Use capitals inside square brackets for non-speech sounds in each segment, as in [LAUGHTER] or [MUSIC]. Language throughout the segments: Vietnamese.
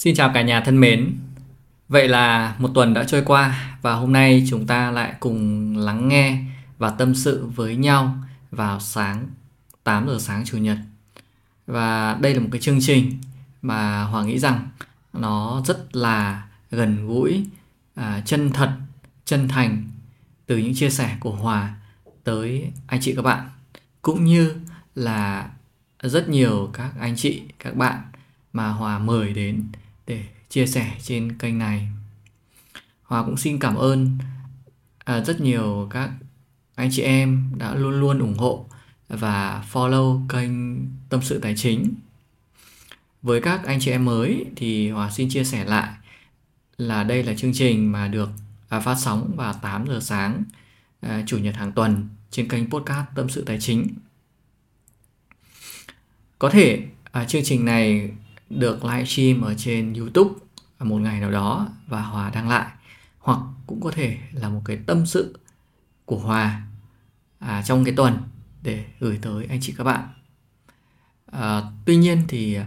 Xin chào cả nhà thân mến. Vậy là một tuần đã trôi qua và hôm nay chúng ta lại cùng lắng nghe và tâm sự với nhau vào sáng 8 giờ sáng chủ nhật. Và đây là một cái chương trình mà Hòa nghĩ rằng nó rất là gần gũi, à, chân thật, chân thành từ những chia sẻ của Hòa tới anh chị các bạn cũng như là rất nhiều các anh chị các bạn mà Hòa mời đến để chia sẻ trên kênh này. Hòa cũng xin cảm ơn à, rất nhiều các anh chị em đã luôn luôn ủng hộ và follow kênh Tâm sự Tài chính. Với các anh chị em mới thì Hòa xin chia sẻ lại là đây là chương trình mà được à, phát sóng vào 8 giờ sáng à, chủ nhật hàng tuần trên kênh podcast Tâm sự Tài chính. Có thể à, chương trình này được livestream ở trên YouTube một ngày nào đó và Hòa đăng lại hoặc cũng có thể là một cái tâm sự của Hòa à, trong cái tuần để gửi tới anh chị các bạn. À, tuy nhiên thì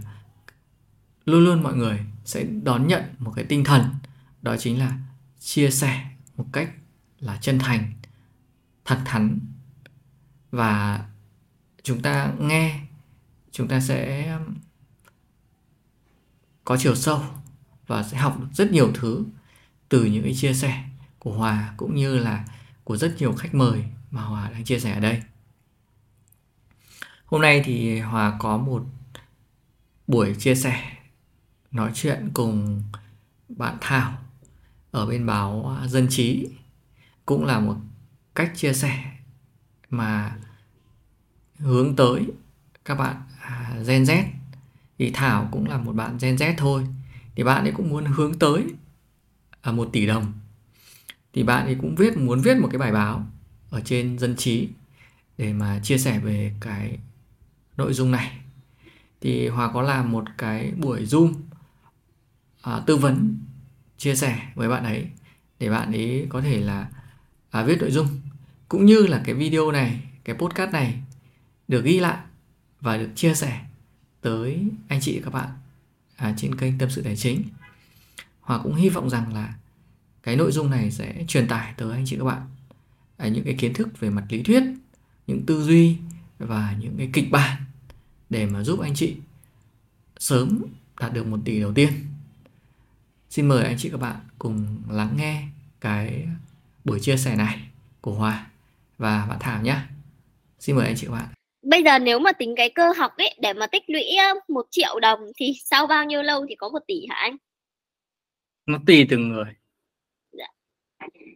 luôn luôn mọi người sẽ đón nhận một cái tinh thần đó chính là chia sẻ một cách là chân thành, thẳng thắn và chúng ta nghe chúng ta sẽ có chiều sâu và sẽ học được rất nhiều thứ từ những cái chia sẻ của Hòa cũng như là của rất nhiều khách mời mà Hòa đang chia sẻ ở đây. Hôm nay thì Hòa có một buổi chia sẻ, nói chuyện cùng bạn Thảo ở bên báo Dân Trí cũng là một cách chia sẻ mà hướng tới các bạn à, Gen Z thì Thảo cũng là một bạn Gen Z thôi. Thì bạn ấy cũng muốn hướng tới à, một tỷ đồng. Thì bạn ấy cũng viết muốn viết một cái bài báo ở trên dân trí để mà chia sẻ về cái nội dung này. Thì Hòa có làm một cái buổi zoom à, tư vấn chia sẻ với bạn ấy để bạn ấy có thể là à, viết nội dung. Cũng như là cái video này cái podcast này được ghi lại và được chia sẻ tới anh chị các bạn à, trên kênh tâm sự tài chính. Hòa cũng hy vọng rằng là cái nội dung này sẽ truyền tải tới anh chị các bạn à, những cái kiến thức về mặt lý thuyết những tư duy và những cái kịch bản để mà giúp anh chị sớm đạt được một tỷ đầu tiên. Xin mời anh chị các bạn cùng lắng nghe cái buổi chia sẻ này của Hòa và bạn Thảo nhé. Xin mời anh chị các bạn bây giờ nếu mà tính cái cơ học ấy để mà tích lũy một triệu đồng thì sau bao nhiêu lâu thì có một tỷ hả anh? Nó tùy từng người. Dạ.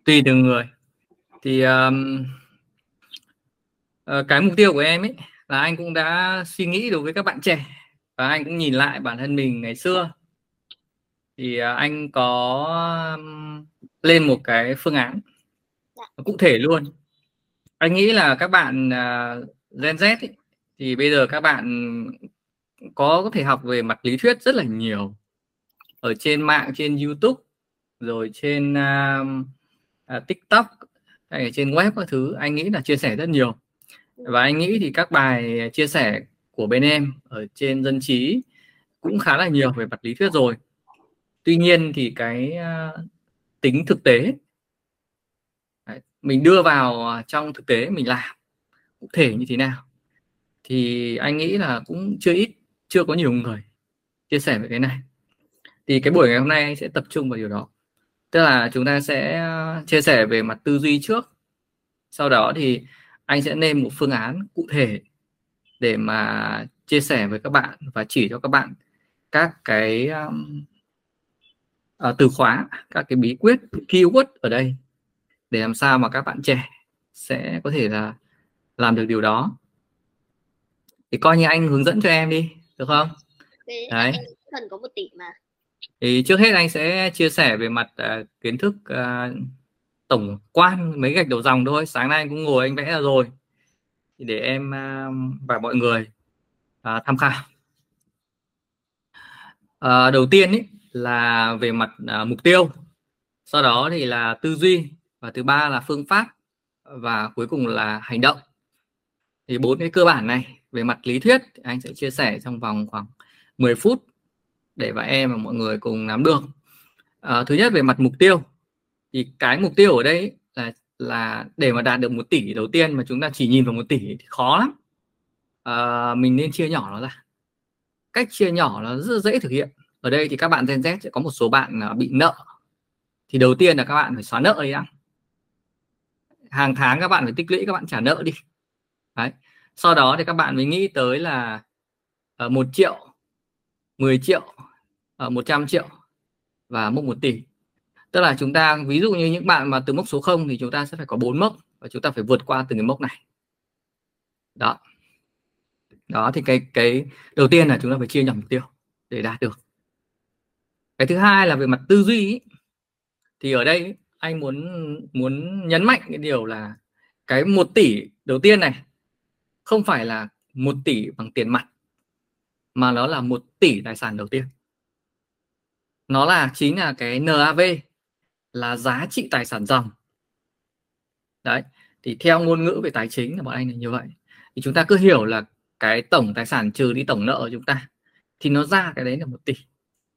Tùy từng người. Thì um, uh, cái mục tiêu của em ấy là anh cũng đã suy nghĩ đối với các bạn trẻ và anh cũng nhìn lại bản thân mình ngày xưa thì uh, anh có um, lên một cái phương án dạ. cụ thể luôn anh nghĩ là các bạn uh, Gen Z ấy, thì bây giờ các bạn có thể học về mặt lý thuyết rất là nhiều. Ở trên mạng trên YouTube rồi trên uh, uh, TikTok hay trên web các thứ anh nghĩ là chia sẻ rất nhiều. Và anh nghĩ thì các bài chia sẻ của bên em ở trên dân trí cũng khá là nhiều về mặt lý thuyết rồi. Tuy nhiên thì cái uh, tính thực tế mình đưa vào à, trong thực tế mình làm thể như thế nào? Thì anh nghĩ là cũng chưa ít chưa có nhiều người chia sẻ về cái này. Thì cái buổi ngày hôm nay anh sẽ tập trung vào điều đó. Tức là chúng ta sẽ ờ, chia sẻ về mặt tư duy trước. Sau đó thì anh sẽ nêm một phương án cụ thể để mà chia sẻ với các bạn và chỉ cho các bạn các cái um, uh, từ khóa các cái bí quyết keyword ở đây để làm sao mà các bạn trẻ sẽ có thể là làm được điều đó. Thì coi như anh hướng dẫn cho em đi được không? Đấy, đấy cần có một tỷ mà. Thì trước hết anh sẽ chia sẻ về mặt uh, kiến thức uh, tổng quan mấy gạch đầu dòng thôi. Sáng nay anh cũng ngồi anh vẽ ra rồi. Thì để em uh, và mọi người uh, tham khảo. Uh, đầu tiên ý, là về mặt uh, mục tiêu. Sau đó thì là tư duy và thứ ba là phương pháp và cuối cùng là hành động thì bốn cái cơ bản này về mặt lý thuyết anh sẽ chia sẻ trong vòng khoảng 10 phút để và em và mọi người cùng nắm được. À, thứ nhất về mặt mục tiêu thì cái mục tiêu ở đây là là để mà đạt được một tỷ đầu tiên mà chúng ta chỉ nhìn vào một tỷ thì khó lắm. À, mình nên chia nhỏ nó ra. Cách chia nhỏ nó rất dễ thực hiện. Ở đây thì các bạn Gen Z sẽ có một số bạn à, bị nợ. Thì đầu tiên là các bạn phải xóa nợ đi đã. Hàng tháng các bạn phải tích lũy các bạn trả nợ đi đấy. Sau đó thì các bạn mới nghĩ tới là ờ, uh, 1 triệu 10 triệu ờ, uh, 100 triệu và mốc 1 tỷ. Tức là chúng ta ví dụ như những bạn mà từ mốc số 0 thì chúng ta sẽ phải có bốn mốc và chúng ta phải vượt qua từng cái mốc này. Đó. Đó thì cái cái đầu tiên là chúng ta phải chia nhỏ mục tiêu để đạt được. Cái thứ hai là về mặt tư duy ý, thì ở đây anh muốn muốn nhấn mạnh cái điều là cái một tỷ đầu tiên này không phải là một tỷ bằng tiền mặt, mà nó là một tỷ tài sản đầu tiên. Nó là, chính là cái NAV là giá trị tài sản dòng. Đấy, thì theo ngôn ngữ về tài chính là bọn anh là như vậy. Thì chúng ta cứ hiểu là cái tổng tài sản trừ đi tổng nợ của chúng ta, thì nó ra cái đấy là một tỷ.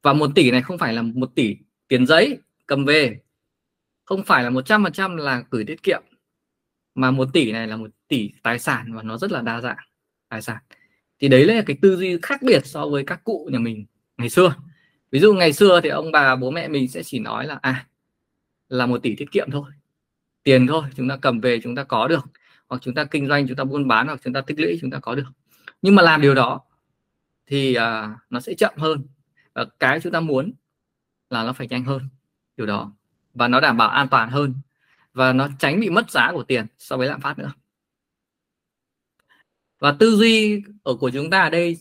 Và một tỷ này không phải là một tỷ tiền giấy, cầm về. Không phải là một trăm phần trăm là gửi tiết kiệm mà một tỷ này là một tỷ tài sản và nó rất là đa dạng tài sản. Thì đấy là cái tư duy khác biệt so với các cụ nhà mình ngày xưa. Ví dụ ngày xưa thì ông bà bố mẹ mình sẽ chỉ nói là à là một tỷ tiết kiệm thôi tiền thôi chúng ta cầm về chúng ta có được. Hoặc chúng ta kinh doanh chúng ta buôn bán hoặc chúng ta tích lũy chúng ta có được. Nhưng mà làm điều đó thì à, nó sẽ chậm hơn. Và cái chúng ta muốn là nó phải nhanh hơn điều đó. Và nó đảm bảo an toàn hơn và nó tránh bị mất giá của tiền so với lạm phát nữa. Và tư duy ở của chúng ta ở đây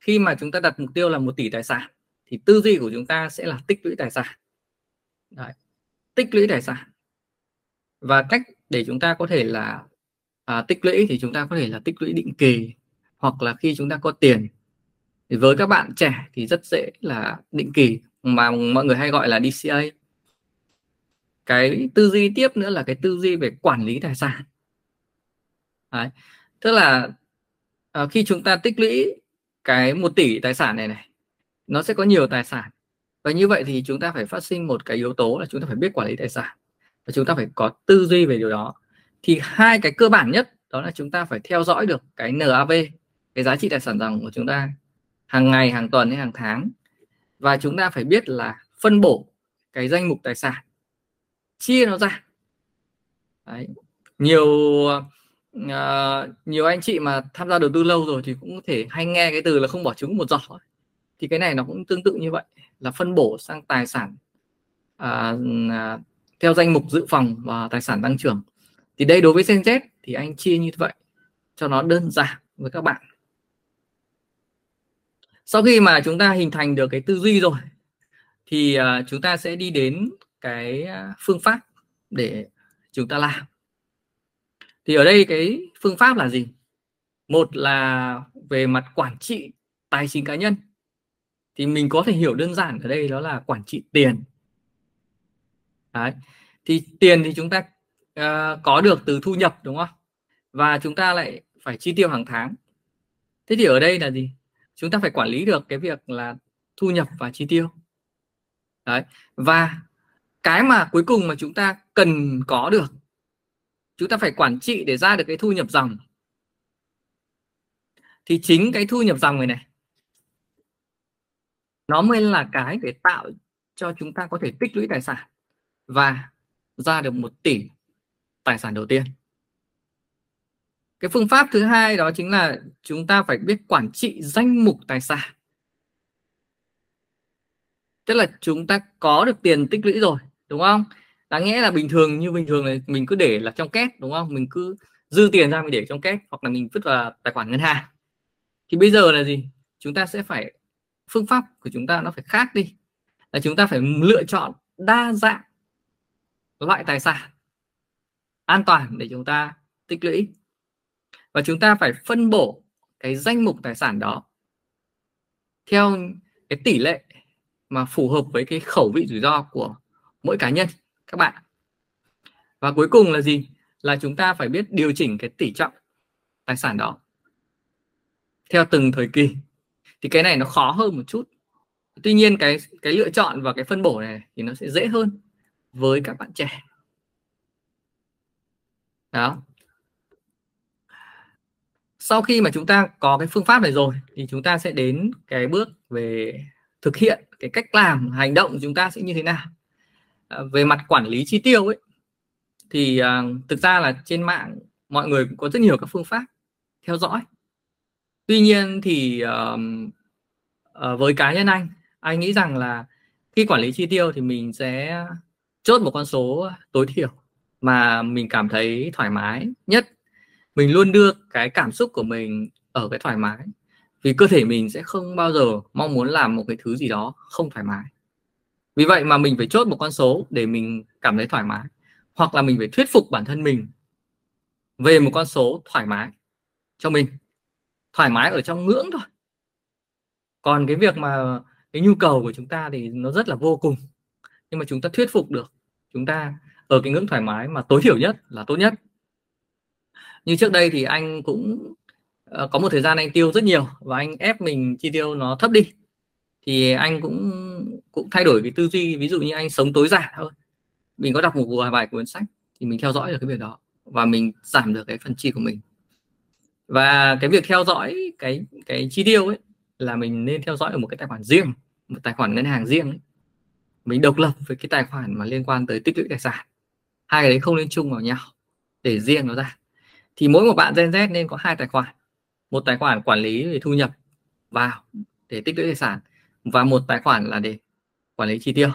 khi mà chúng ta đặt mục tiêu là một tỷ tài sản thì tư duy của chúng ta sẽ là tích lũy tài sản. Đấy. tích lũy tài sản. Và cách để chúng ta có thể là à, tích lũy thì chúng ta có thể là tích lũy định kỳ hoặc là khi chúng ta có tiền. Thì với các bạn trẻ thì rất dễ là định kỳ mà mọi người hay gọi là DCA cái tư duy tiếp nữa là cái tư duy về quản lý tài sản. Đấy. tức là à, khi chúng ta tích lũy cái một tỷ tài sản này này nó sẽ có nhiều tài sản. Và như vậy thì chúng ta phải phát sinh một cái yếu tố là chúng ta phải biết quản lý tài sản và chúng ta phải có tư duy về điều đó. Thì hai cái cơ bản nhất đó là chúng ta phải theo dõi được cái NAV cái giá trị tài sản dòng của chúng ta hàng ngày hàng tuần hay hàng tháng. Và chúng ta phải biết là phân bổ cái danh mục tài sản chia nó ra. Đấy. nhiều uh, nhiều anh chị mà tham gia đầu tư lâu rồi thì cũng có thể hay nghe cái từ là không bỏ trứng một giỏ thì cái này nó cũng tương tự như vậy là phân bổ sang tài sản uh, uh, theo danh mục dự phòng và tài sản tăng trưởng. Thì đây đối với Gen Z thì anh chia như vậy cho nó đơn giản với các bạn. Sau khi mà chúng ta hình thành được cái tư duy rồi thì uh, chúng ta sẽ đi đến cái à, phương pháp để chúng ta làm. Thì ở đây cái phương pháp là gì? Một là về mặt quản trị tài chính cá nhân. Thì mình có thể hiểu đơn giản ở đây đó là quản trị tiền. Đấy. thì tiền thì chúng ta uh, có được từ thu nhập đúng không? Và chúng ta lại phải chi tiêu hàng tháng. Thế thì ở đây là gì? Chúng ta phải quản lý được cái việc là thu nhập và chi tiêu. Đấy và cái mà cuối cùng mà chúng ta cần có được, chúng ta phải quản trị để ra được cái thu nhập dòng. Thì chính cái thu nhập dòng này này, nó mới là cái để tạo cho chúng ta có thể tích lũy tài sản và ra được một tỷ tài sản đầu tiên. Cái phương pháp thứ hai đó chính là chúng ta phải biết quản trị danh mục tài sản. Tức là chúng ta có được tiền tích lũy rồi đúng không? Đáng nghĩa là bình thường, như bình thường là mình cứ để là trong két, đúng không? Mình cứ dư tiền ra mình để trong két, hoặc là mình vứt vào tài khoản ngân hàng. Thì bây giờ là gì? Chúng ta sẽ phải, phương pháp của chúng ta nó phải khác đi. Là chúng ta phải lựa chọn đa dạng loại tài sản an toàn để chúng ta tích lũy. Và chúng ta phải phân bổ cái danh mục tài sản đó theo cái tỷ lệ mà phù hợp với cái khẩu vị rủi ro của mỗi cá nhân, các bạn. Và cuối cùng là gì? Là chúng ta phải biết điều chỉnh cái tỷ trọng tài sản đó theo từng thời kỳ. Thì cái này nó khó hơn một chút. Tuy nhiên cái cái lựa chọn và cái phân bổ này thì nó sẽ dễ hơn với các bạn trẻ. Đó. Sau khi mà chúng ta có cái phương pháp này rồi thì chúng ta sẽ đến cái bước về thực hiện cái cách làm, hành động chúng ta sẽ như thế nào. Ờ, về mặt quản lý chi tiêu ấy thì à, thực ra là trên mạng mọi người cũng có rất nhiều các phương pháp theo dõi. Tuy nhiên thì uh, uh, với cá nhân anh anh nghĩ rằng là khi quản lý chi tiêu thì mình sẽ chốt một con số tối thiểu mà mình cảm thấy thoải mái nhất. Mình luôn đưa cái cảm xúc của mình ở cái thoải mái vì cơ thể mình sẽ không bao giờ mong muốn làm một cái thứ gì đó không thoải mái vì vậy mà mình phải chốt một con số để mình cảm thấy thoải mái, hoặc là mình phải thuyết phục bản thân mình về một con số thoải mái cho mình. Thoải mái ở trong ngưỡng thôi. Còn cái việc mà cái nhu cầu của chúng ta thì nó rất là vô cùng, nhưng mà chúng ta thuyết phục được. Chúng ta ở cái ngưỡng thoải mái mà tối thiểu nhất là tốt nhất. Như trước đây thì anh cũng ờ, có một thời gian anh tiêu rất nhiều và anh ép mình chi tiêu nó thấp đi thì anh cũng cũng thay đổi cái tư duy, ví dụ như anh sống tối giản thôi. Mình có đọc một vài bài cuốn sách thì mình theo dõi được cái việc đó và mình giảm được cái phần chi của mình. Và cái việc theo dõi cái cái chi tiêu ấy là mình nên theo dõi ở một cái tài khoản riêng, một tài khoản ngân hàng riêng ấy. mình độc lập với cái tài khoản mà liên quan tới tích lũy tài sản. Hai cái đấy không nên chung vào nhau để riêng nó ra. Thì mỗi một bạn Gen Z nên có hai tài khoản. Một tài khoản quản lý về thu nhập vào để tích lũy tài sản và một tài khoản là để quản lý chi tiêu.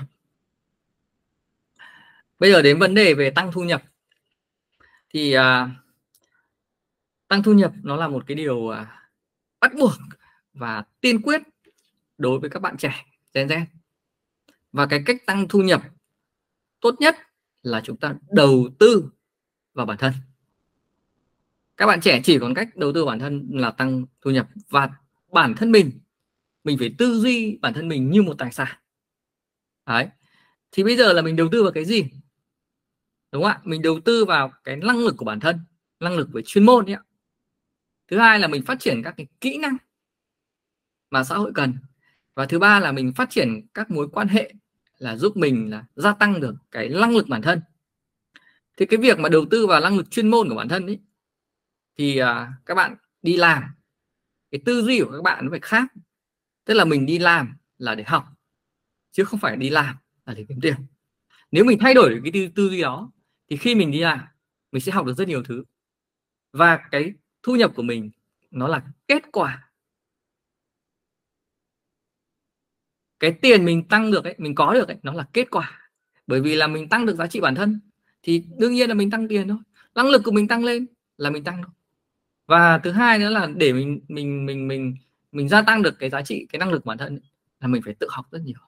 Bây giờ đến vấn đề về tăng thu nhập. Thì à, tăng thu nhập nó là một cái điều à, bắt buộc và tiên quyết đối với các bạn trẻ Gen Z. Và cái cách tăng thu nhập tốt nhất là chúng ta đầu tư vào bản thân. Các bạn trẻ chỉ còn cách đầu tư bản thân là tăng thu nhập và bản thân mình mình phải tư duy bản thân mình như một tài sản. Đấy. Thì bây giờ là mình đầu tư vào cái gì? Đúng không ạ? Mình đầu tư vào cái năng lực của bản thân năng lực về chuyên môn ấy. thứ hai là mình phát triển các cái kỹ năng mà xã hội cần. Và thứ ba là mình phát triển các mối quan hệ là giúp mình là gia tăng được cái năng lực bản thân. Thì cái việc mà đầu tư vào năng lực chuyên môn của bản thân ấy thì à, các bạn đi làm cái tư duy của các bạn nó phải khác tức là mình đi làm là để học chứ không phải đi làm là để kiếm tiền. Nếu mình thay đổi cái tư, tư duy đó thì khi mình đi làm mình sẽ học được rất nhiều thứ. Và cái thu nhập của mình nó là kết quả. Cái tiền mình tăng được ấy mình có được ấy nó là kết quả. Bởi vì là mình tăng được giá trị bản thân thì đương nhiên là mình tăng tiền thôi. Năng lực của mình tăng lên là mình tăng thôi. Và thứ hai nữa là để mình mình mình mình mình gia tăng được cái giá trị cái năng lực bản thân là mình phải tự học rất nhiều.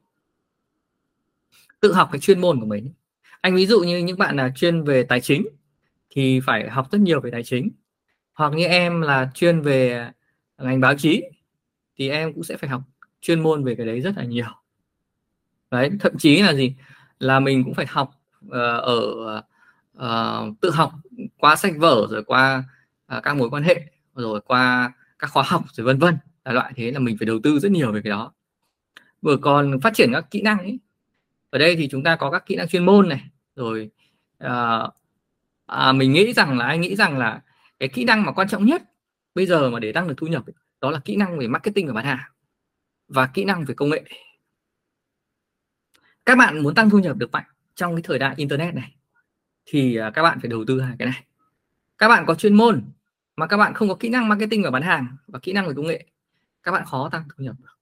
Tự học cái chuyên môn của mình anh ví dụ như những bạn là chuyên về tài chính thì phải học rất nhiều về tài chính. Hoặc như em là chuyên về ngành báo chí thì em cũng sẽ phải học chuyên môn về cái đấy rất là nhiều. Đấy thậm chí là gì? Là mình cũng phải học uh, ở uh, tự học qua sách vở rồi qua uh, các mối quan hệ rồi qua các khóa học rồi vân vân là loại thế là mình phải đầu tư rất nhiều về cái đó. Vừa còn phát triển các kỹ năng ấy ở đây thì chúng ta có các kỹ năng chuyên môn này rồi à, à, mình nghĩ rằng là anh nghĩ rằng là cái kỹ năng mà quan trọng nhất bây giờ mà để tăng được thu nhập ấy, đó là kỹ năng về marketing và bán hàng và kỹ năng về công nghệ. Các bạn muốn tăng thu nhập được mạnh trong cái thời đại internet này thì à, các bạn phải đầu tư hai cái này. Các bạn có chuyên môn mà các bạn không có kỹ năng marketing và bán hàng và kỹ năng về công nghệ các bạn khó tăng thu nhập được.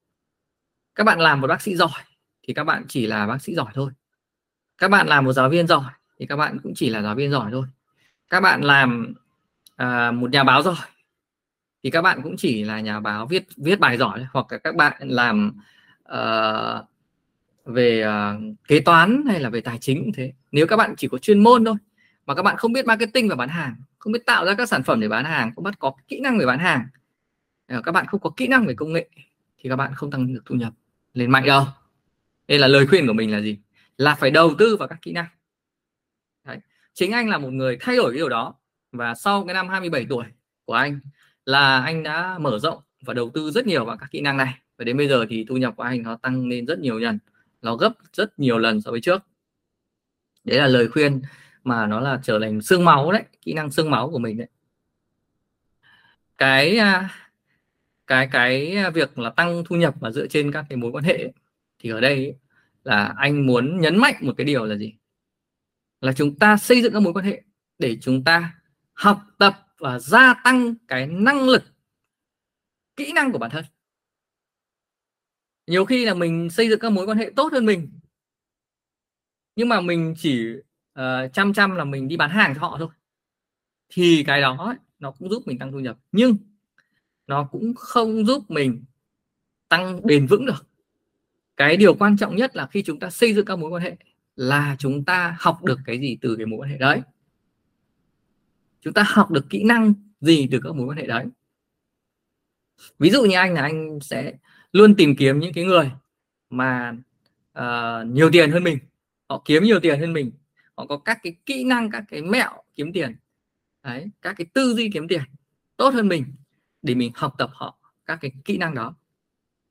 Các bạn làm một bác sĩ giỏi thì các bạn chỉ là bác sĩ giỏi thôi. Các bạn làm một giáo viên giỏi thì các bạn cũng chỉ là giáo viên giỏi thôi. Các bạn làm à, một nhà báo giỏi thì các bạn cũng chỉ là nhà báo viết viết bài giỏi hoặc là các bạn làm uh, về uh, kế toán hay là về tài chính cũng thế. Nếu các bạn chỉ có chuyên môn thôi mà các bạn không biết marketing và bán hàng không biết tạo ra các sản phẩm để bán hàng không biết có kỹ năng về bán hàng Ờ, các bạn không có kỹ năng về công nghệ thì các bạn không tăng được thu nhập lên mạnh đâu. Nên là lời khuyên của mình là gì? Là phải đầu tư vào các kỹ năng. Đấy. chính anh là một người thay đổi cái điều đó và sau cái năm 27 tuổi của anh là anh đã mở rộng và đầu tư rất nhiều vào các kỹ năng này. Và đến bây giờ thì thu nhập của anh nó tăng lên rất nhiều lần, nó gấp rất nhiều lần so với trước. Đấy là lời khuyên mà nó là trở thành xương máu đấy, kỹ năng xương máu của mình đấy. Cái à, cái cái việc là tăng thu nhập mà dựa trên các cái mối quan hệ thì ở đây là anh muốn nhấn mạnh một cái điều là gì? Là chúng ta xây dựng các mối quan hệ để chúng ta học tập và gia tăng cái năng lực kỹ năng của bản thân. Nhiều khi là mình xây dựng các mối quan hệ tốt hơn mình nhưng mà mình chỉ uh, chăm chăm là mình đi bán hàng cho họ thôi thì cái đó nó cũng giúp mình tăng thu nhập. Nhưng nó cũng không giúp mình tăng bền vững được. Cái điều quan trọng nhất là khi chúng ta xây dựng các mối quan hệ là chúng ta học được cái gì từ cái mối quan hệ đấy. Chúng ta học được kỹ năng gì từ các mối quan hệ đấy. Ví dụ như anh là anh sẽ luôn tìm kiếm những cái người mà uh, nhiều tiền hơn mình. Họ kiếm nhiều tiền hơn mình. Họ có các cái kỹ năng các cái mẹo kiếm tiền. Đấy các cái tư duy kiếm tiền tốt hơn mình để mình học tập họ các cái kỹ năng đó.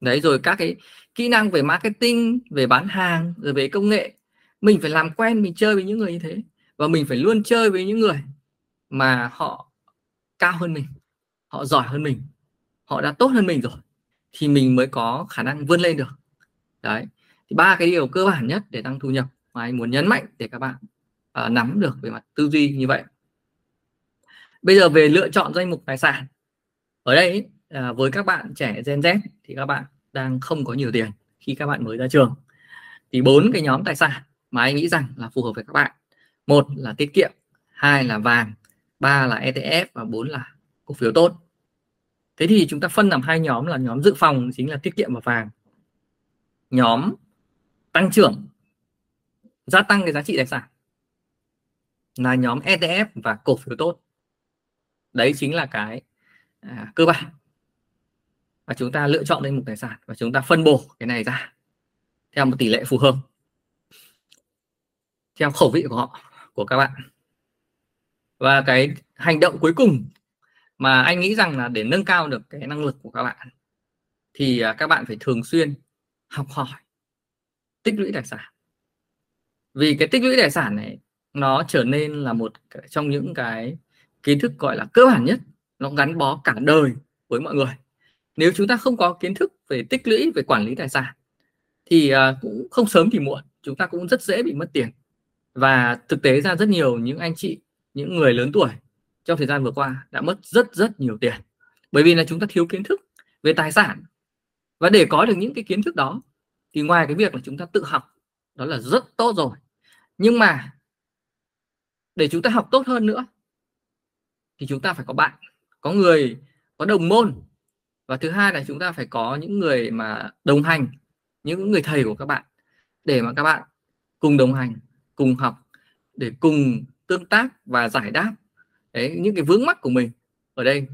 Đấy rồi các cái kỹ năng về marketing về bán hàng rồi về công nghệ. Mình phải làm quen mình chơi với những người như thế. Và mình phải luôn chơi với những người mà họ cao hơn mình họ giỏi hơn mình họ đã tốt hơn mình rồi thì mình mới có khả năng vươn lên được. Đấy thì ba cái điều cơ bản nhất để tăng thu nhập mà anh muốn nhấn mạnh để các bạn uh, nắm được về mặt tư duy như vậy. Bây giờ về lựa chọn danh mục tài sản ở đây à, với các bạn trẻ Gen Z thì các bạn đang không có nhiều tiền khi các bạn mới ra trường. Thì bốn cái nhóm tài sản mà anh nghĩ rằng là phù hợp với các bạn. Một là tiết kiệm hai là vàng ba là ETF và bốn là cổ phiếu tốt. Thế thì chúng ta phân làm hai nhóm là nhóm dự phòng chính là tiết kiệm và vàng. Nhóm tăng trưởng gia tăng cái giá trị tài sản là nhóm ETF và cổ phiếu tốt. Đấy chính là cái à, cơ bản. Và chúng ta lựa chọn danh mục tài sản và chúng ta phân bổ cái này ra theo một tỷ lệ phù hợp. Theo khẩu vị của họ của các bạn. Và cái hành động cuối cùng mà anh nghĩ rằng là để nâng cao được cái năng lực của các bạn thì à, các bạn phải thường xuyên học hỏi tích lũy tài sản. Vì cái tích lũy tài sản này nó trở nên là một trong những cái kiến thức gọi là cơ bản nhất nó gắn bó cả đời với mọi người. Nếu chúng ta không có kiến thức về tích lũy, về quản lý tài sản, thì à, cũng không sớm thì muộn chúng ta cũng rất dễ bị mất tiền. Và thực tế ra rất nhiều những anh chị, những người lớn tuổi trong thời gian vừa qua đã mất rất rất nhiều tiền. Bởi vì là chúng ta thiếu kiến thức về tài sản. Và để có được những cái kiến thức đó, thì ngoài cái việc là chúng ta tự học, đó là rất tốt rồi. Nhưng mà để chúng ta học tốt hơn nữa, thì chúng ta phải có bạn có người có đồng môn. Và thứ hai là chúng ta phải có những người mà đồng hành, những người thầy của các bạn, để mà các bạn cùng đồng hành, cùng học, để cùng tương tác và giải đáp, đấy, những cái vướng mắc của mình ở đây.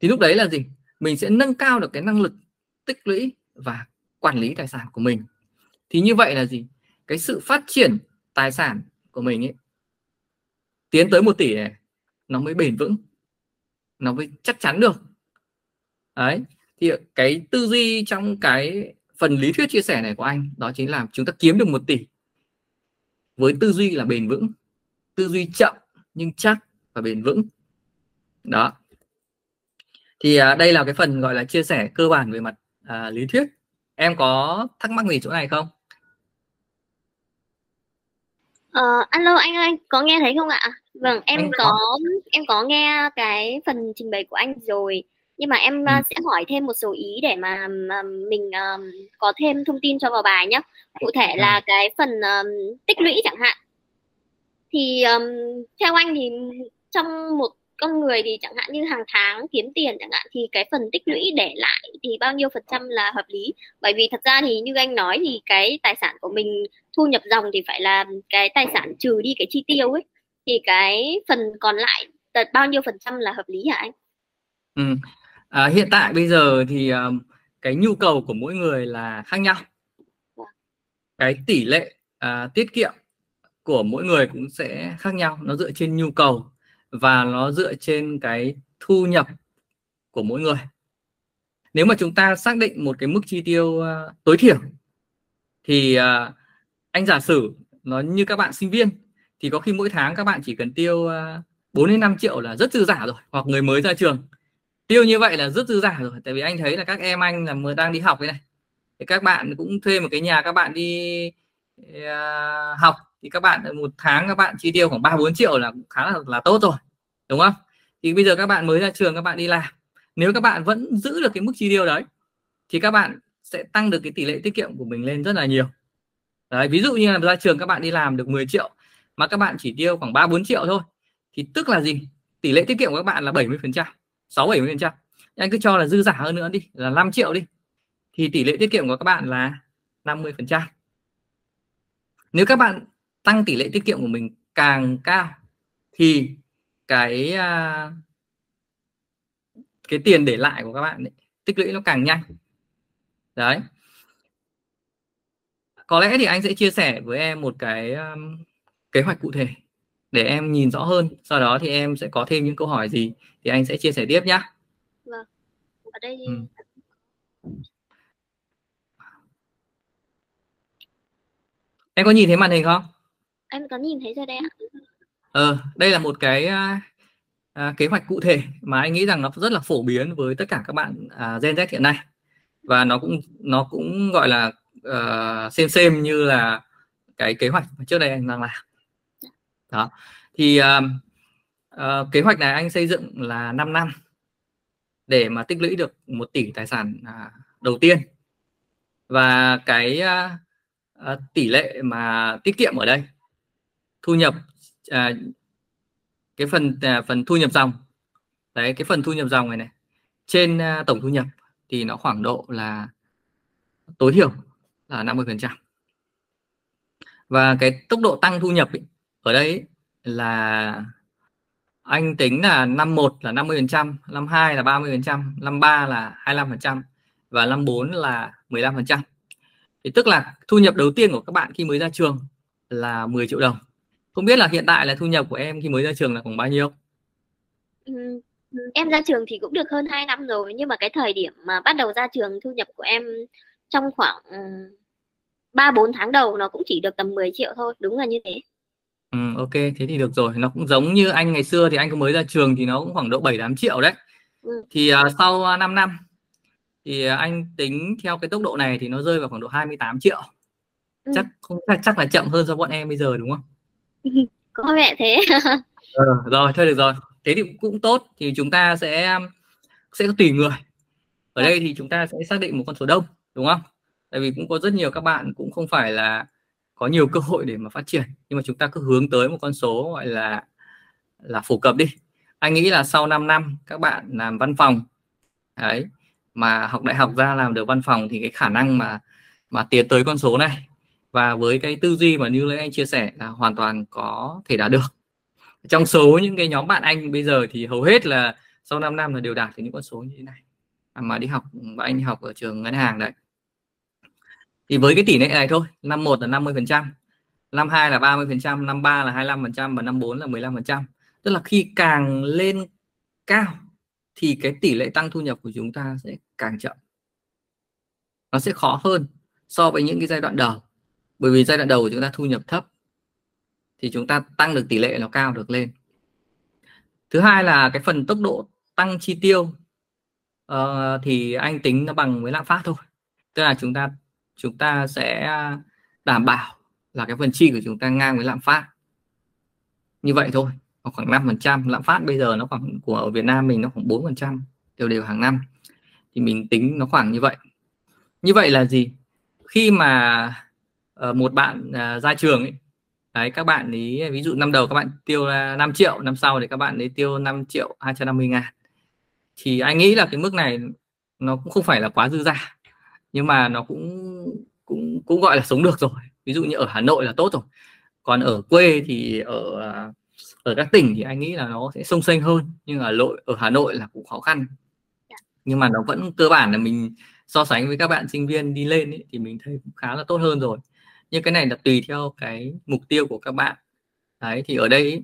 Thì lúc đấy là gì? Mình sẽ nâng cao được cái năng lực tích lũy và quản lý tài sản của mình. Thì như vậy là gì? Cái sự phát triển tài sản của mình ấy, tiến tới một tỷ này, nó mới bền vững nó mới chắc chắn được. Đấy thì cái tư duy trong cái phần lý thuyết chia sẻ này của anh đó chính là chúng ta kiếm được một tỷ với tư duy là bền vững. Tư duy chậm nhưng chắc và bền vững. Đó. Thì à, đây là cái phần gọi là chia sẻ cơ bản về mặt à, lý thuyết. Em có thắc mắc gì chỗ này không? Ờ, alo anh ơi, có nghe thấy không ạ? Vâng, em anh có, có em có nghe cái phần trình bày của anh rồi nhưng mà em ừ. sẽ hỏi thêm một số ý để mà, mà mình um, có thêm thông tin cho vào bài nhé cụ thể là cái phần um, tích lũy chẳng hạn. Thì um, theo anh thì trong một con người thì chẳng hạn như hàng tháng kiếm tiền chẳng hạn thì cái phần tích lũy để lại thì bao nhiêu phần trăm là hợp lý? Bởi vì thật ra thì như anh nói thì cái tài sản của mình thu nhập dòng thì phải là cái tài sản trừ đi cái chi tiêu ấy. Thì cái phần còn lại bao nhiêu phần trăm là hợp lý hả anh? Ừ. À, hiện tại bây giờ thì um, cái nhu cầu của mỗi người là khác nhau. Vâng. Cái tỷ lệ à, tiết kiệm của mỗi người cũng sẽ khác nhau nó dựa trên nhu cầu và nó dựa trên cái thu nhập của mỗi người nếu mà chúng ta xác định một cái mức chi tiêu uh, tối thiểu thì uh, anh giả sử nó như các bạn sinh viên thì có khi mỗi tháng các bạn chỉ cần tiêu uh, 4 đến 5 triệu là rất dư giả rồi hoặc người mới ra trường tiêu như vậy là rất dư giả rồi tại vì anh thấy là các em anh là mới đang đi học cái này thì các bạn cũng thuê một cái nhà các bạn đi uh, học thì các bạn một tháng các bạn chi tiêu khoảng ba bốn triệu là khá là, là tốt rồi đúng không thì bây giờ các bạn mới ra trường các bạn đi làm nếu các bạn vẫn giữ được cái mức chi tiêu đấy thì các bạn sẽ tăng được cái tỷ lệ tiết kiệm của mình lên rất là nhiều đấy, ví dụ như là ra trường các bạn đi làm được 10 triệu mà các bạn chỉ tiêu khoảng 3 4 triệu thôi thì tức là gì? Tỷ lệ tiết kiệm của các bạn là 70 phần trăm 6 70 phần trăm. Anh cứ cho là dư giả hơn nữa đi là 5 triệu đi. Thì tỷ lệ tiết kiệm của các bạn là 50 phần trăm. Nếu các bạn tăng tỷ lệ tiết kiệm của mình càng cao thì cái à, cái tiền để lại của các bạn ấy, tích lũy nó càng nhanh. Đấy. Có lẽ thì anh sẽ chia sẻ với em một cái um, kế hoạch cụ thể để em nhìn rõ hơn. Sau đó thì em sẽ có thêm những câu hỏi gì thì anh sẽ chia sẻ tiếp nhé vâng ở đây ừ. em có nhìn thấy màn hình không? Em có nhìn thấy rồi đây ạ. Ờ đây là một cái à, kế hoạch cụ thể mà anh nghĩ rằng nó rất là phổ biến với tất cả các bạn à, Gen Z hiện nay. Và nó cũng nó cũng gọi là uh, xem xem như là cái kế hoạch mà trước đây anh đang làm đó. Thì uh, uh, kế hoạch này anh xây dựng là 5 năm để mà tích lũy được một tỷ tài sản uh, đầu tiên. Và cái uh, uh, tỷ lệ mà tiết kiệm ở đây thu nhập uh, cái phần uh, phần thu nhập dòng. Đấy cái phần thu nhập dòng này này trên uh, tổng thu nhập thì nó khoảng độ là tối thiểu là 50 phần trăm. Và cái tốc độ tăng thu nhập ý, ở đây là anh tính là năm 1 là 50 phần trăm năm 2 là 30 phần trăm năm 3 là 25 phần trăm và năm 4 là 15 phần trăm. Thì tức là thu nhập đầu tiên của các bạn khi mới ra trường là 10 triệu đồng. Không biết là hiện tại là thu nhập của em khi mới ra trường là khoảng bao nhiêu? Ừ, em ra trường thì cũng được hơn 2 năm rồi nhưng mà cái thời điểm mà bắt đầu ra trường thu nhập của em trong khoảng ừ, ba bốn tháng đầu nó cũng chỉ được tầm 10 triệu thôi đúng là như thế ừ, ok thế thì được rồi. Nó cũng giống như anh ngày xưa thì anh có mới ra trường thì nó cũng khoảng độ 7 8 triệu đấy. Ừ. thì uh, sau uh, 5 năm thì uh, anh tính theo cái tốc độ này thì nó rơi vào khoảng độ 28 triệu. Ừ. chắc không chắc là chậm hơn so bọn em bây giờ đúng không? Có vẻ thế. Ừ, [LAUGHS] rồi thôi được rồi. Thế thì cũng tốt thì chúng ta sẽ sẽ có tùy người. Ở đây thì chúng ta sẽ xác định một con số đông đúng không? Tại vì cũng có rất nhiều các bạn cũng không phải là có nhiều cơ hội để mà phát triển. Nhưng mà chúng ta cứ hướng tới một con số gọi là là phổ cập đi. Anh nghĩ là sau 5 năm các bạn làm văn phòng đấy mà học đại học ra làm được văn phòng thì cái khả năng mà mà tiến tới con số này và với cái tư duy mà như lấy anh chia sẻ là hoàn toàn có thể đạt được. Trong số những cái nhóm bạn anh bây giờ thì hầu hết là sau 5 năm là đều đạt được những con số như thế này. Mà đi học và anh đi học ở trường ngân hàng đấy thì với cái tỷ lệ này thôi năm một là 50 phần trăm năm hai là 30 phần trăm năm ba là 25 phần trăm và năm bốn là 15 phần trăm. Tức là khi càng lên cao thì cái tỷ lệ tăng thu nhập của chúng ta sẽ càng chậm. Nó sẽ khó hơn so với những cái giai đoạn đầu. Bởi vì giai đoạn đầu của chúng ta thu nhập thấp thì chúng ta tăng được tỷ lệ nó cao được lên. Thứ hai là cái phần tốc độ tăng chi tiêu uh, thì anh tính nó bằng với lạm phát thôi. Tức là chúng ta chúng ta sẽ đảm bảo là cái phần chi của chúng ta ngang với lạm phát. Như vậy thôi khoảng 5 phần trăm. Lạm phát bây giờ nó khoảng của ở Việt Nam mình nó khoảng 4 phần trăm đều đều hàng năm. Thì mình tính nó khoảng như vậy. Như vậy là gì? Khi mà uh, một bạn uh, ra trường ấy đấy các bạn ấy ví dụ năm đầu các bạn tiêu là 5 triệu năm sau thì các bạn ấy tiêu 5 triệu 250 ngàn. Thì anh nghĩ là cái mức này nó cũng không phải là quá dư giả nhưng mà nó cũng cũng cũng gọi là sống được rồi. Ví dụ như ở Hà Nội là tốt rồi. Còn ở quê thì ở ở các tỉnh thì anh nghĩ là nó sẽ sông xanh hơn. Nhưng ở nội ở Hà Nội là cũng khó khăn. Dạ. nhưng mà nó vẫn cơ bản là mình so sánh với các bạn sinh viên đi lên ấy, thì mình thấy cũng khá là tốt hơn rồi. Nhưng cái này là tùy theo cái mục tiêu của các bạn. Đấy thì ở đây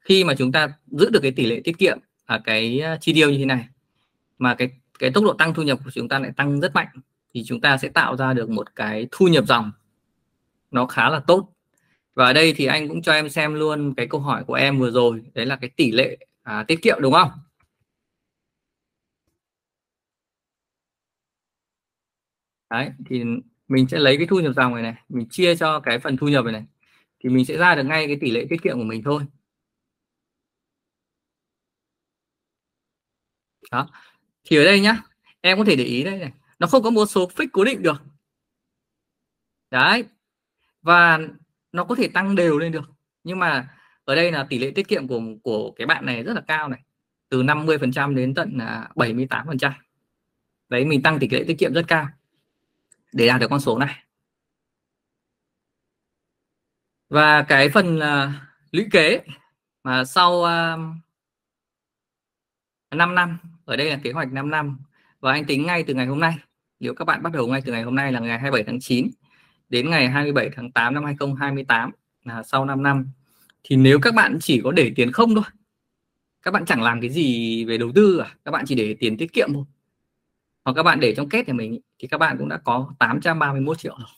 khi mà chúng ta giữ được cái tỷ lệ tiết kiệm à cái chi tiêu như thế này mà cái cái tốc độ tăng thu nhập của chúng ta lại tăng rất mạnh thì chúng ta sẽ tạo ra được một cái thu nhập dòng. Nó khá là tốt. Và ở đây thì anh cũng cho em xem luôn cái câu hỏi của em vừa rồi. Đấy là cái tỷ lệ à, tiết kiệm đúng không? Đấy thì mình sẽ lấy cái thu nhập dòng này này mình chia cho cái phần thu nhập này này thì mình sẽ ra được ngay cái tỷ lệ tiết kiệm của mình thôi. Đó. Thì ở đây nhá em có thể để ý đây này nó không có một số fix cố định được. Đấy. Và nó có thể tăng đều lên được. Nhưng mà ở đây là tỷ lệ tiết kiệm của của cái bạn này rất là cao này. Từ 50% đến tận à, 78% đấy mình tăng tỷ lệ tiết kiệm rất cao. Để đạt được con số này. Và cái phần uh, lũy kế mà sau à, uh, 5 năm ở đây là kế hoạch 5 năm và anh tính ngay từ ngày hôm nay. Nếu các bạn bắt đầu ngay từ ngày hôm nay là ngày 27 tháng 9 đến ngày 27 tháng 8 năm 2028 là sau 5 năm. Thì nếu các bạn chỉ có để tiền không thôi các bạn chẳng làm cái gì về đầu tư à các bạn chỉ để tiền tiết kiệm thôi. Hoặc các bạn để trong kết của mình thì các bạn cũng đã có 831 triệu rồi.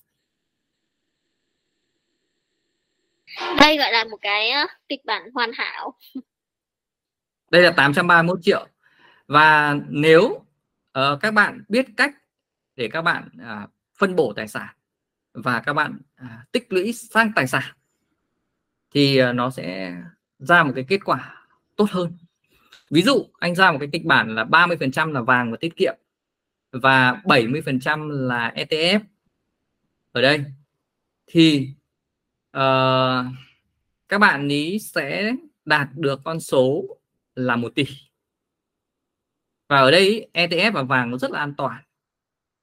Đây gọi là một cái kịch bản hoàn hảo. Đây là 831 triệu. Và nếu uh, các bạn biết cách để các bạn uh, phân bổ tài sản và các bạn uh, tích lũy sang tài sản thì uh, nó sẽ ra một cái kết quả tốt hơn. Ví dụ anh ra một cái kịch bản là 30% là vàng và tiết kiệm và 70% là ETF ở đây thì uh, các bạn ý sẽ đạt được con số là một tỷ và ở đây ETF và vàng nó rất là an toàn.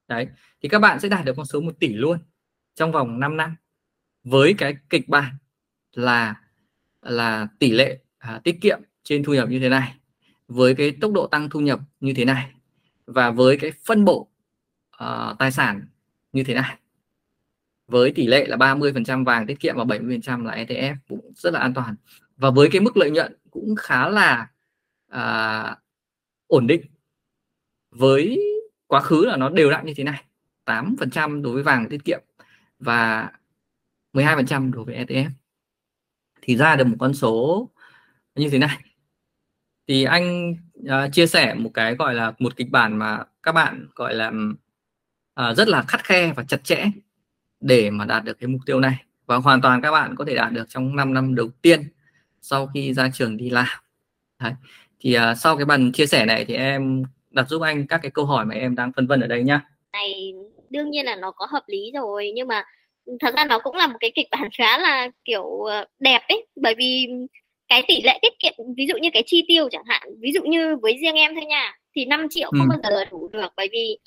Đấy thì các bạn sẽ đạt được con số 1 tỷ luôn trong vòng 5 năm. Với cái kịch bản là là tỷ lệ à, tiết kiệm trên thu nhập như thế này với cái tốc độ tăng thu nhập như thế này và với cái phân bổ uh, tài sản như thế này. Với tỷ lệ là 30% vàng tiết kiệm và 70% là ETF cũng rất là an toàn. Và với cái mức lợi nhuận cũng khá là uh, ổn định với quá khứ là nó đều đặn như thế này 8% đối với vàng tiết kiệm và 12% đối với ETF thì ra được một con số như thế này. Thì anh uh, chia sẻ một cái gọi là một kịch bản mà các bạn gọi là uh, rất là khắt khe và chặt chẽ để mà đạt được cái mục tiêu này. Và hoàn toàn các bạn có thể đạt được trong 5 năm đầu tiên sau khi ra trường đi làm. Đấy. thì uh, sau cái bàn chia sẻ này thì em đặt giúp anh các cái câu hỏi mà em đang phân vân ở đây nhá này đương nhiên là nó có hợp lý rồi nhưng mà thật ra nó cũng là một cái kịch bản khá là kiểu đẹp ấy bởi vì cái tỷ lệ tiết kiệm ví dụ như cái chi tiêu chẳng hạn ví dụ như với riêng em thôi nha thì 5 triệu không ừ. bao giờ đủ được bởi vì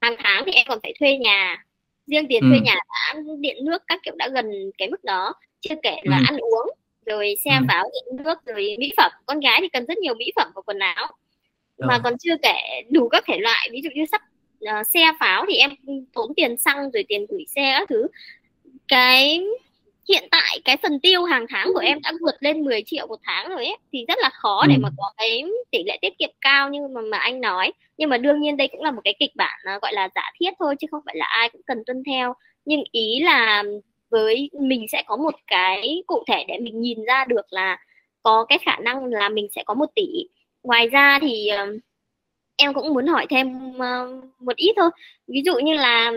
hàng tháng thì em còn phải thuê nhà riêng tiền ừ. thuê nhà đã điện nước các kiểu đã gần cái mức đó chưa kể là ừ. ăn uống rồi xe ừ. pháo điện nước rồi mỹ phẩm con gái thì cần rất nhiều mỹ phẩm và quần áo rồi. mà còn chưa kể đủ các thể loại ví dụ như sắp uh, xe pháo thì em tốn tiền xăng rồi tiền gửi xe các thứ cái hiện tại cái phần tiêu hàng tháng của em đã vượt lên 10 triệu một tháng rồi ấy thì rất là khó ừ. để mà có cái tỷ lệ tiết kiệm cao như mà mà anh nói nhưng mà đương nhiên đây cũng là một cái kịch bản uh, gọi là giả thiết thôi chứ không phải là ai cũng cần tuân theo nhưng ý là với mình sẽ có một cái cụ thể để mình nhìn ra được là có cái khả năng là mình sẽ có một tỷ ngoài ra thì uh, em cũng muốn hỏi thêm uh, một ít thôi. Ví dụ như là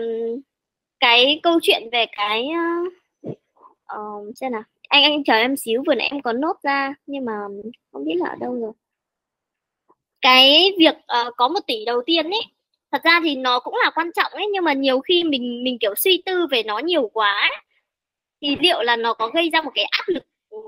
cái câu chuyện về cái uh, uh, xem nào. Anh anh chờ em xíu vừa nãy em có nốt ra nhưng mà không biết là ở đâu rồi. Cái việc uh, có một tỷ đầu tiên ấy thật ra thì nó cũng là quan trọng ấy nhưng mà nhiều khi mình mình kiểu suy tư về nó nhiều quá ấy, thì liệu là nó có gây ra một cái áp lực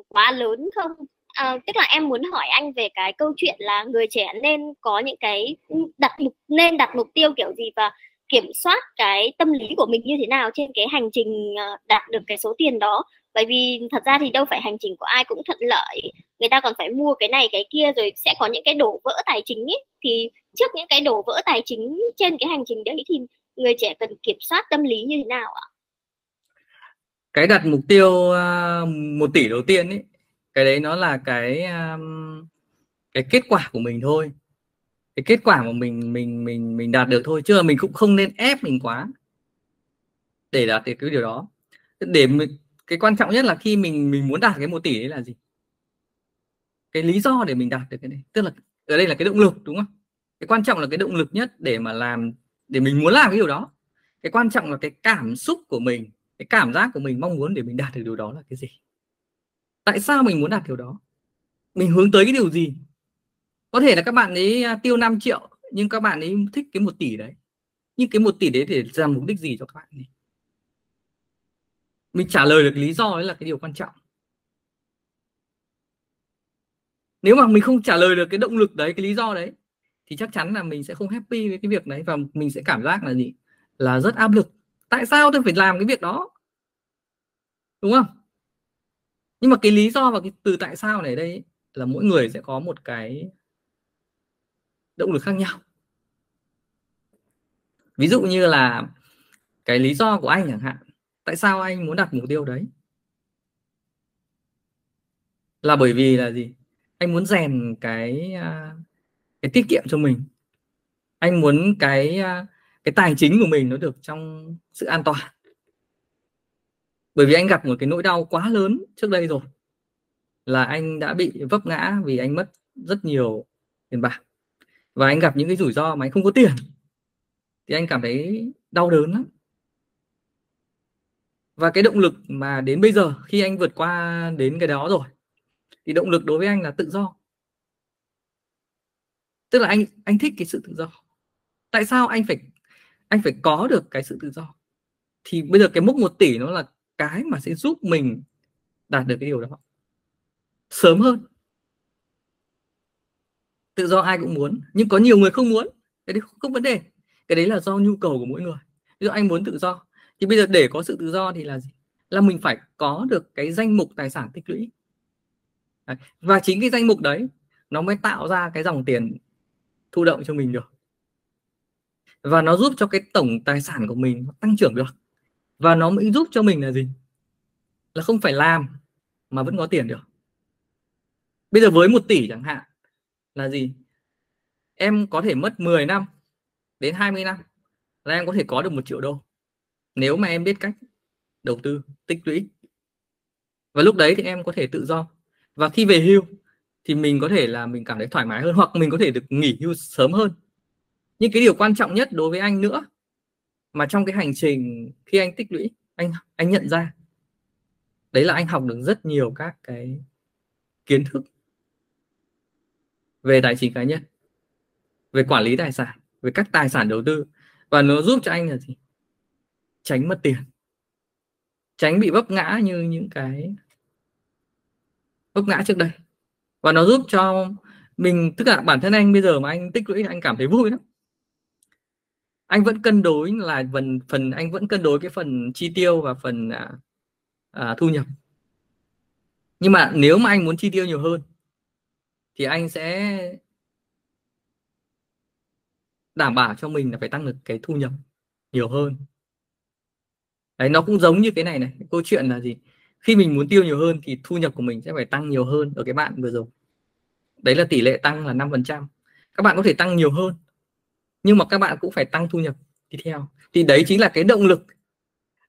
quá lớn không? À, tức là em muốn hỏi anh về cái câu chuyện là người trẻ nên có những cái đặt mục nên đặt mục tiêu kiểu gì và kiểm soát cái tâm lý của mình như thế nào trên cái hành trình ờ, đạt được cái số tiền đó. Bởi vì thật ra thì đâu phải hành trình của ai cũng thuận lợi. Người ta còn phải mua cái này cái kia rồi sẽ có những cái đổ vỡ tài chính ấy thì trước những cái đổ vỡ tài chính trên cái hành trình đấy thì người trẻ cần kiểm soát tâm lý như thế nào ạ? Cái đặt mục tiêu ờ, một tỷ đầu tiên ấy cái đấy nó là cái um, cái kết quả của mình thôi. Cái kết quả mà mình mình mình mình đạt được thôi chứ mình cũng không nên ép mình quá để đạt được cái điều đó. Để mình, cái quan trọng nhất là khi mình mình muốn đạt cái một tỷ đấy là gì? Cái lý do để mình đạt được cái này. Tức là ở đây là cái động lực đúng không? Cái quan trọng là cái động lực nhất để mà làm để mình muốn làm cái điều đó. Cái quan trọng là cái cảm xúc của mình cái cảm giác của mình mong muốn để mình đạt được điều đó là cái gì? Tại sao mình muốn đạt điều đó? Mình hướng tới cái điều gì? Có thể là các bạn ấy à, tiêu 5 triệu, nhưng các bạn ấy thích cái một tỷ đấy. Nhưng cái một tỷ đấy để làm mục đích gì cho các bạn ấy? Mình trả lời được lý do đấy là cái điều quan trọng. Nếu mà mình không trả lời được cái động lực đấy, cái lý do đấy, thì chắc chắn là mình sẽ không happy với cái việc đấy và mình sẽ cảm giác là gì? Là rất áp lực. Tại sao tôi phải làm cái việc đó? Đúng không? Nhưng mà cái lý do và cái từ tại sao này đây là mỗi người sẽ có một cái động lực khác nhau. Ví dụ như là cái lý do của anh chẳng hạn, tại sao anh muốn đặt mục tiêu đấy? Là bởi vì là gì? Anh muốn rèn cái à, cái tiết kiệm cho mình. Anh muốn cái à, cái tài chính của mình nó được trong sự an toàn bởi vì anh gặp một cái nỗi đau quá lớn trước đây rồi, là anh đã bị vấp ngã vì anh mất rất nhiều tiền bạc. Và anh gặp những cái rủi ro mà anh không có tiền, thì anh cảm thấy đau đớn lắm. Và cái động lực mà đến bây giờ, khi anh vượt qua đến cái đó rồi, thì động lực đối với anh là tự do. Tức là anh anh thích cái sự tự do. Tại sao anh phải anh phải có được cái sự tự do? Thì bây giờ cái mốc 1 tỷ nó là cái mà sẽ giúp mình đạt được cái điều đó. Sớm hơn. Tự do ai cũng muốn, nhưng có nhiều người không muốn. Cái đấy không vấn đề. Cái đấy là do nhu cầu của mỗi người. Ví dụ anh muốn tự do, thì bây giờ để có sự tự do thì là gì? Là mình phải có được cái danh mục tài sản tích lũy. Đấy. và chính cái danh mục đấy, nó mới tạo ra cái dòng tiền thụ động cho mình được. Và nó giúp cho cái tổng tài sản của mình nó tăng trưởng được và nó mới giúp cho mình là gì? Là không phải làm, mà vẫn có tiền được. Bây giờ với một tỷ chẳng hạn, là gì? Em có thể mất 10 năm đến 20 năm là em có thể có được một triệu đô. Nếu mà em biết cách đầu tư, tích lũy. Và lúc đấy thì em có thể tự do. Và khi về hưu thì mình có thể là mình cảm thấy thoải mái hơn, hoặc mình có thể được nghỉ hưu sớm hơn. Nhưng cái điều quan trọng nhất đối với anh nữa mà trong cái hành trình khi anh tích lũy, anh anh nhận ra, đấy là anh học được rất nhiều các cái kiến thức về tài chính cá nhân, về quản lý tài sản, về các tài sản đầu tư. Và nó giúp cho anh là gì? Tránh mất tiền, tránh bị vấp ngã như những cái vấp ngã trước đây. Và nó giúp cho mình, tức là bản thân anh bây giờ mà anh tích lũy, anh cảm thấy vui lắm anh vẫn cân đối là phần phần anh vẫn cân đối cái phần chi tiêu và phần à, à, thu nhập. Nhưng mà nếu mà anh muốn chi tiêu nhiều hơn thì anh sẽ đảm bảo cho mình là phải tăng được cái thu nhập nhiều hơn. Đấy nó cũng giống như cái này này câu chuyện là gì? Khi mình muốn tiêu nhiều hơn thì thu nhập của mình sẽ phải tăng nhiều hơn ở cái bạn vừa rồi. Đấy là tỷ lệ tăng là 5% các bạn có thể tăng nhiều hơn nhưng mà các bạn cũng phải tăng thu nhập đi theo. Thì đấy chính là cái động lực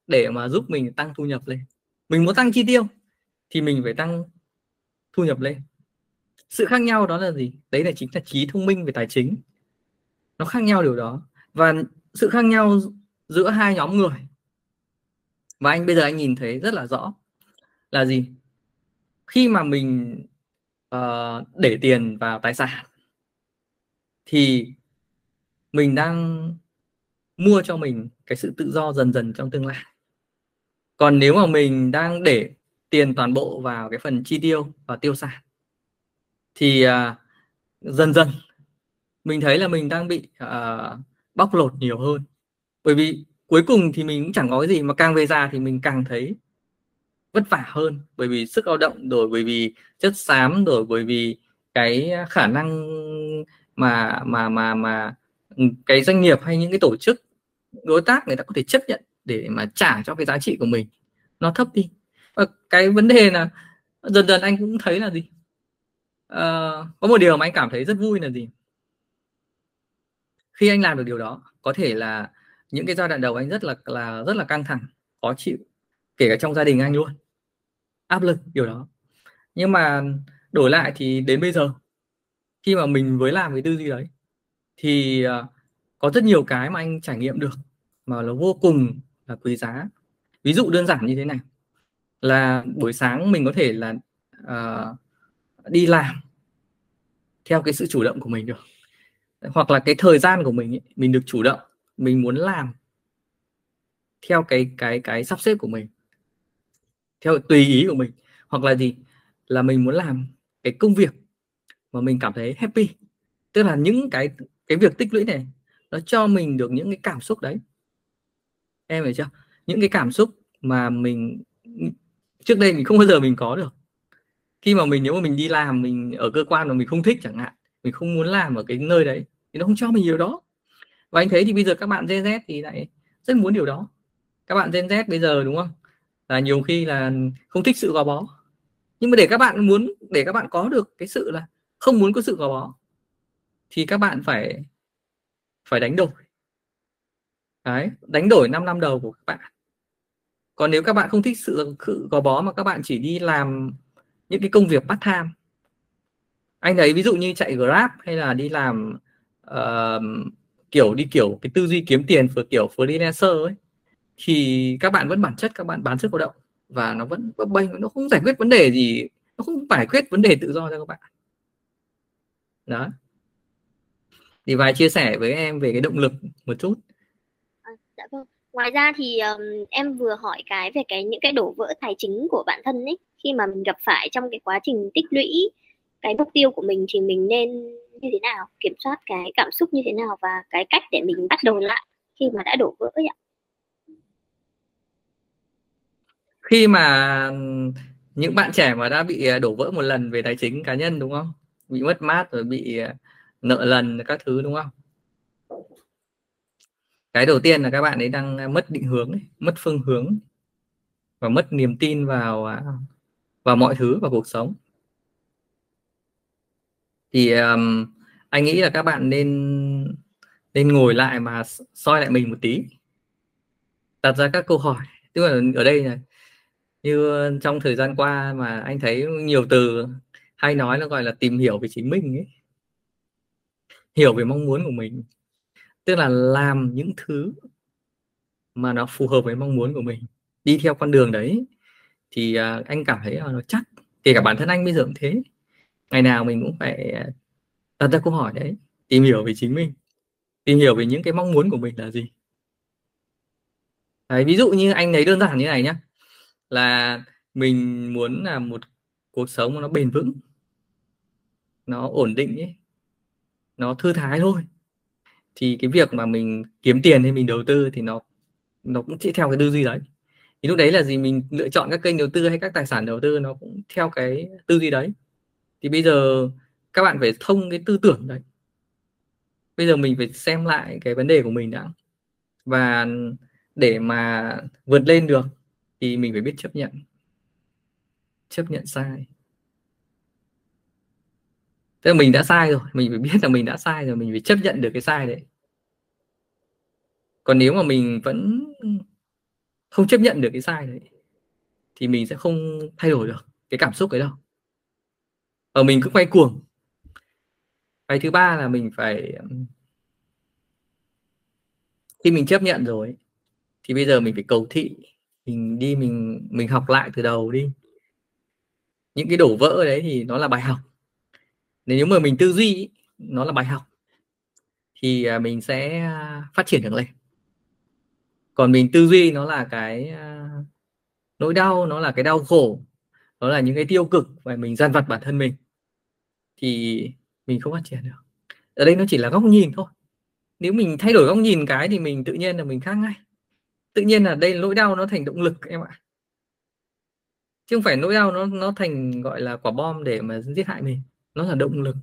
để mà giúp mình tăng thu nhập lên. Mình muốn tăng chi tiêu thì mình phải tăng thu nhập lên. Sự khác nhau đó là gì? Đấy là chính là trí thông minh về tài chính. Nó khác nhau điều đó. Và sự khác nhau giữa hai nhóm người và anh bây giờ anh nhìn thấy rất là rõ là gì? Khi mà mình uh, để tiền vào tài sản thì mình đang mua cho mình cái sự tự do dần dần trong tương lai. Còn nếu mà mình đang để tiền toàn bộ vào cái phần chi tiêu và tiêu sản thì uh, dần dần mình thấy là mình đang bị uh, bóc lột nhiều hơn. Bởi vì cuối cùng thì mình cũng chẳng có cái gì mà càng về già thì mình càng thấy vất vả hơn. Bởi vì sức lao động rồi bởi vì chất xám rồi bởi vì cái khả năng mà mà mà mà cái doanh nghiệp hay những cái tổ chức đối tác người ta có thể chấp nhận để mà trả cho cái giá trị của mình. Nó thấp đi. Và cái vấn đề là dần dần anh cũng thấy là gì? À, có một điều mà anh cảm thấy rất vui là gì? Khi anh làm được điều đó có thể là những cái giai đoạn đầu anh rất là là rất là căng thẳng khó chịu kể cả trong gia đình anh luôn. Áp lực điều đó. Nhưng mà đổi lại thì đến bây giờ khi mà mình mới làm cái tư duy đấy thì uh, có rất nhiều cái mà anh trải nghiệm được mà nó vô cùng là quý giá. Ví dụ đơn giản như thế này là buổi sáng mình có thể là uh, đi làm theo cái sự chủ động của mình được. Hoặc là cái thời gian của mình ấy, mình được chủ động mình muốn làm theo cái cái cái sắp xếp của mình theo tùy ý của mình. Hoặc là gì? Là mình muốn làm cái công việc mà mình cảm thấy happy. Tức là những cái cái việc tích lũy này, nó cho mình được những cái cảm xúc đấy. Em hiểu chưa? Những cái cảm xúc mà mình, trước đây mình không bao giờ mình có được. Khi mà mình, nếu mà mình đi làm, mình ở cơ quan mà mình không thích chẳng hạn, mình không muốn làm ở cái nơi đấy, thì nó không cho mình điều đó. Và anh thấy thì bây giờ các bạn Gen Z thì lại rất muốn điều đó. Các bạn Gen Z bây giờ đúng không? Là nhiều khi là không thích sự gò bó. Nhưng mà để các bạn muốn, để các bạn có được cái sự là không muốn có sự gò bó thì các bạn phải phải đánh đổi. Đấy đánh đổi 5 năm đầu của các bạn. Còn nếu các bạn không thích sự, sự gò bó mà các bạn chỉ đi làm những cái công việc bắt tham anh thấy ví dụ như chạy grab hay là đi làm uh, kiểu đi kiểu cái tư duy kiếm tiền vừa kiểu freelancer ấy thì các bạn vẫn bản chất các bạn bán sức lao động và nó vẫn bấp bênh nó không giải quyết vấn đề gì nó không giải quyết vấn đề tự do cho các bạn. Đó thì vài chia sẻ với em về cái động lực một chút. À, dạ vâng. Ngoài ra thì um, em vừa hỏi cái về cái những cái đổ vỡ tài chính của bản thân ấy. Khi mà mình gặp phải trong cái quá trình tích lũy cái mục tiêu của mình thì mình nên như thế nào? Kiểm soát cái cảm xúc như thế nào và cái cách để mình bắt đầu lại khi mà đã đổ vỡ ấy ạ? Khi mà những bạn trẻ mà đã bị à, đổ vỡ một lần về tài chính cá nhân đúng không? Bị mất mát rồi bị à, nợ lần các thứ đúng không? Cái đầu tiên là các bạn ấy đang mất định hướng mất phương hướng và mất niềm tin vào à, vào mọi thứ vào cuộc sống. Thì um, anh nghĩ là các bạn nên nên ngồi lại mà soi lại mình một tí. Đặt ra các câu hỏi. Tức là ở đây này như trong thời gian qua mà anh thấy nhiều từ hay nói nó gọi là tìm hiểu về chính mình ấy hiểu về mong muốn của mình. Tức là làm những thứ mà nó phù hợp với mong muốn của mình đi theo con đường đấy thì uh, anh cảm thấy uh, nó chắc. Kể cả bản thân anh bây giờ cũng thế. Ngày nào mình cũng phải à, đặt ra câu hỏi đấy tìm hiểu về chính mình tìm hiểu về những cái mong muốn của mình là gì. Đấy, ví dụ như anh thấy đơn giản như này nhé là mình muốn là một cuộc sống nó bền vững nó ổn định ấy nó thư thái thôi. Thì cái việc mà mình kiếm tiền hay mình đầu tư thì nó nó cũng chỉ theo cái tư duy đấy. Thì lúc đấy là gì? Mình lựa chọn các kênh đầu tư hay các tài sản đầu tư nó cũng theo cái tư duy đấy. Thì bây giờ các bạn phải thông cái tư tưởng đấy. Bây giờ mình phải xem lại cái vấn đề của mình đã. Và để mà vượt lên được thì mình phải biết chấp nhận. Chấp nhận sai tức là mình đã sai rồi, mình phải biết là mình đã sai rồi, mình phải chấp nhận được cái sai đấy. Còn nếu mà mình vẫn không chấp nhận được cái sai đấy, thì mình sẽ không thay đổi được cái cảm xúc ấy đâu. Ở mình cứ quay cuồng. Cái thứ ba là mình phải, khi mình chấp nhận rồi thì bây giờ mình phải cầu thị, mình đi, mình mình học lại từ đầu đi. Những cái đổ vỡ đấy thì nó là bài học nếu mà mình tư duy nó là bài học, thì à, mình sẽ à, phát triển được lên. Còn mình tư duy nó là cái à, nỗi đau, nó là cái đau khổ, nó là những cái tiêu cực và mình gian vặt bản thân mình, thì mình không phát triển được. Ở đây nó chỉ là góc nhìn thôi. Nếu mình thay đổi góc nhìn cái thì mình tự nhiên là mình khác ngay. Tự nhiên là đây, nỗi đau nó thành động lực em ạ. Chứ không phải nỗi đau nó nó thành, gọi là, quả bom để mà giết hại mình nó là động lực,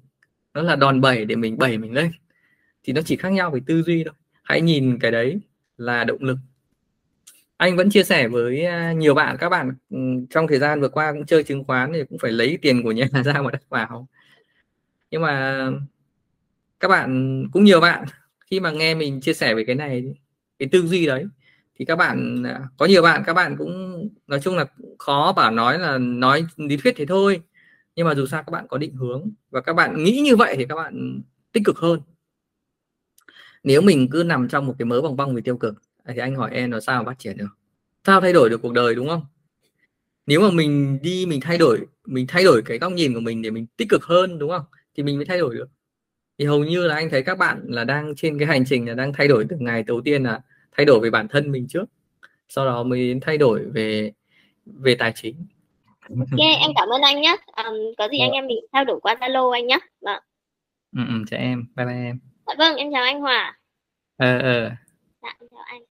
nó là đòn bẩy để mình bẩy mình lên. Thì nó chỉ khác nhau về tư duy thôi. Hãy nhìn cái đấy là động lực. Anh vẫn chia sẻ với à, nhiều bạn, các bạn ừ, trong thời gian vừa qua cũng chơi chứng khoán thì cũng phải lấy tiền của nhà [LAUGHS] ra mà đặt vào. Nhưng mà các bạn, cũng nhiều bạn, khi mà nghe mình chia sẻ về cái này, cái tư duy đấy, thì các bạn à, có nhiều bạn, các bạn cũng, nói chung là khó bảo nói là nói lý thuyết thế thôi nhưng mà dù sao các bạn có định hướng và các bạn nghĩ như vậy thì các bạn tích cực hơn. Nếu mình cứ nằm trong một cái mớ vòng vòng về tiêu cực à, thì anh hỏi em là sao phát triển được? Sao thay đổi được cuộc đời, đúng không? Nếu mà mình đi, mình thay đổi, mình thay đổi cái góc nhìn của mình để mình tích cực hơn, đúng không? Thì mình mới thay đổi được. Thì hầu như là anh thấy các bạn là đang trên cái hành trình là đang thay đổi từ ngày đầu tiên là thay đổi về bản thân mình trước, sau đó mới thay đổi về về tài chính ok [LAUGHS] em cảm ơn anh nhé um, có gì anh em mình trao đổi qua zalo anh nhé vâng. Ừ, ừ, chào em. Bye bye em. Dạ vâng em chào anh hòa. Ờ ờ. Dạ em chào anh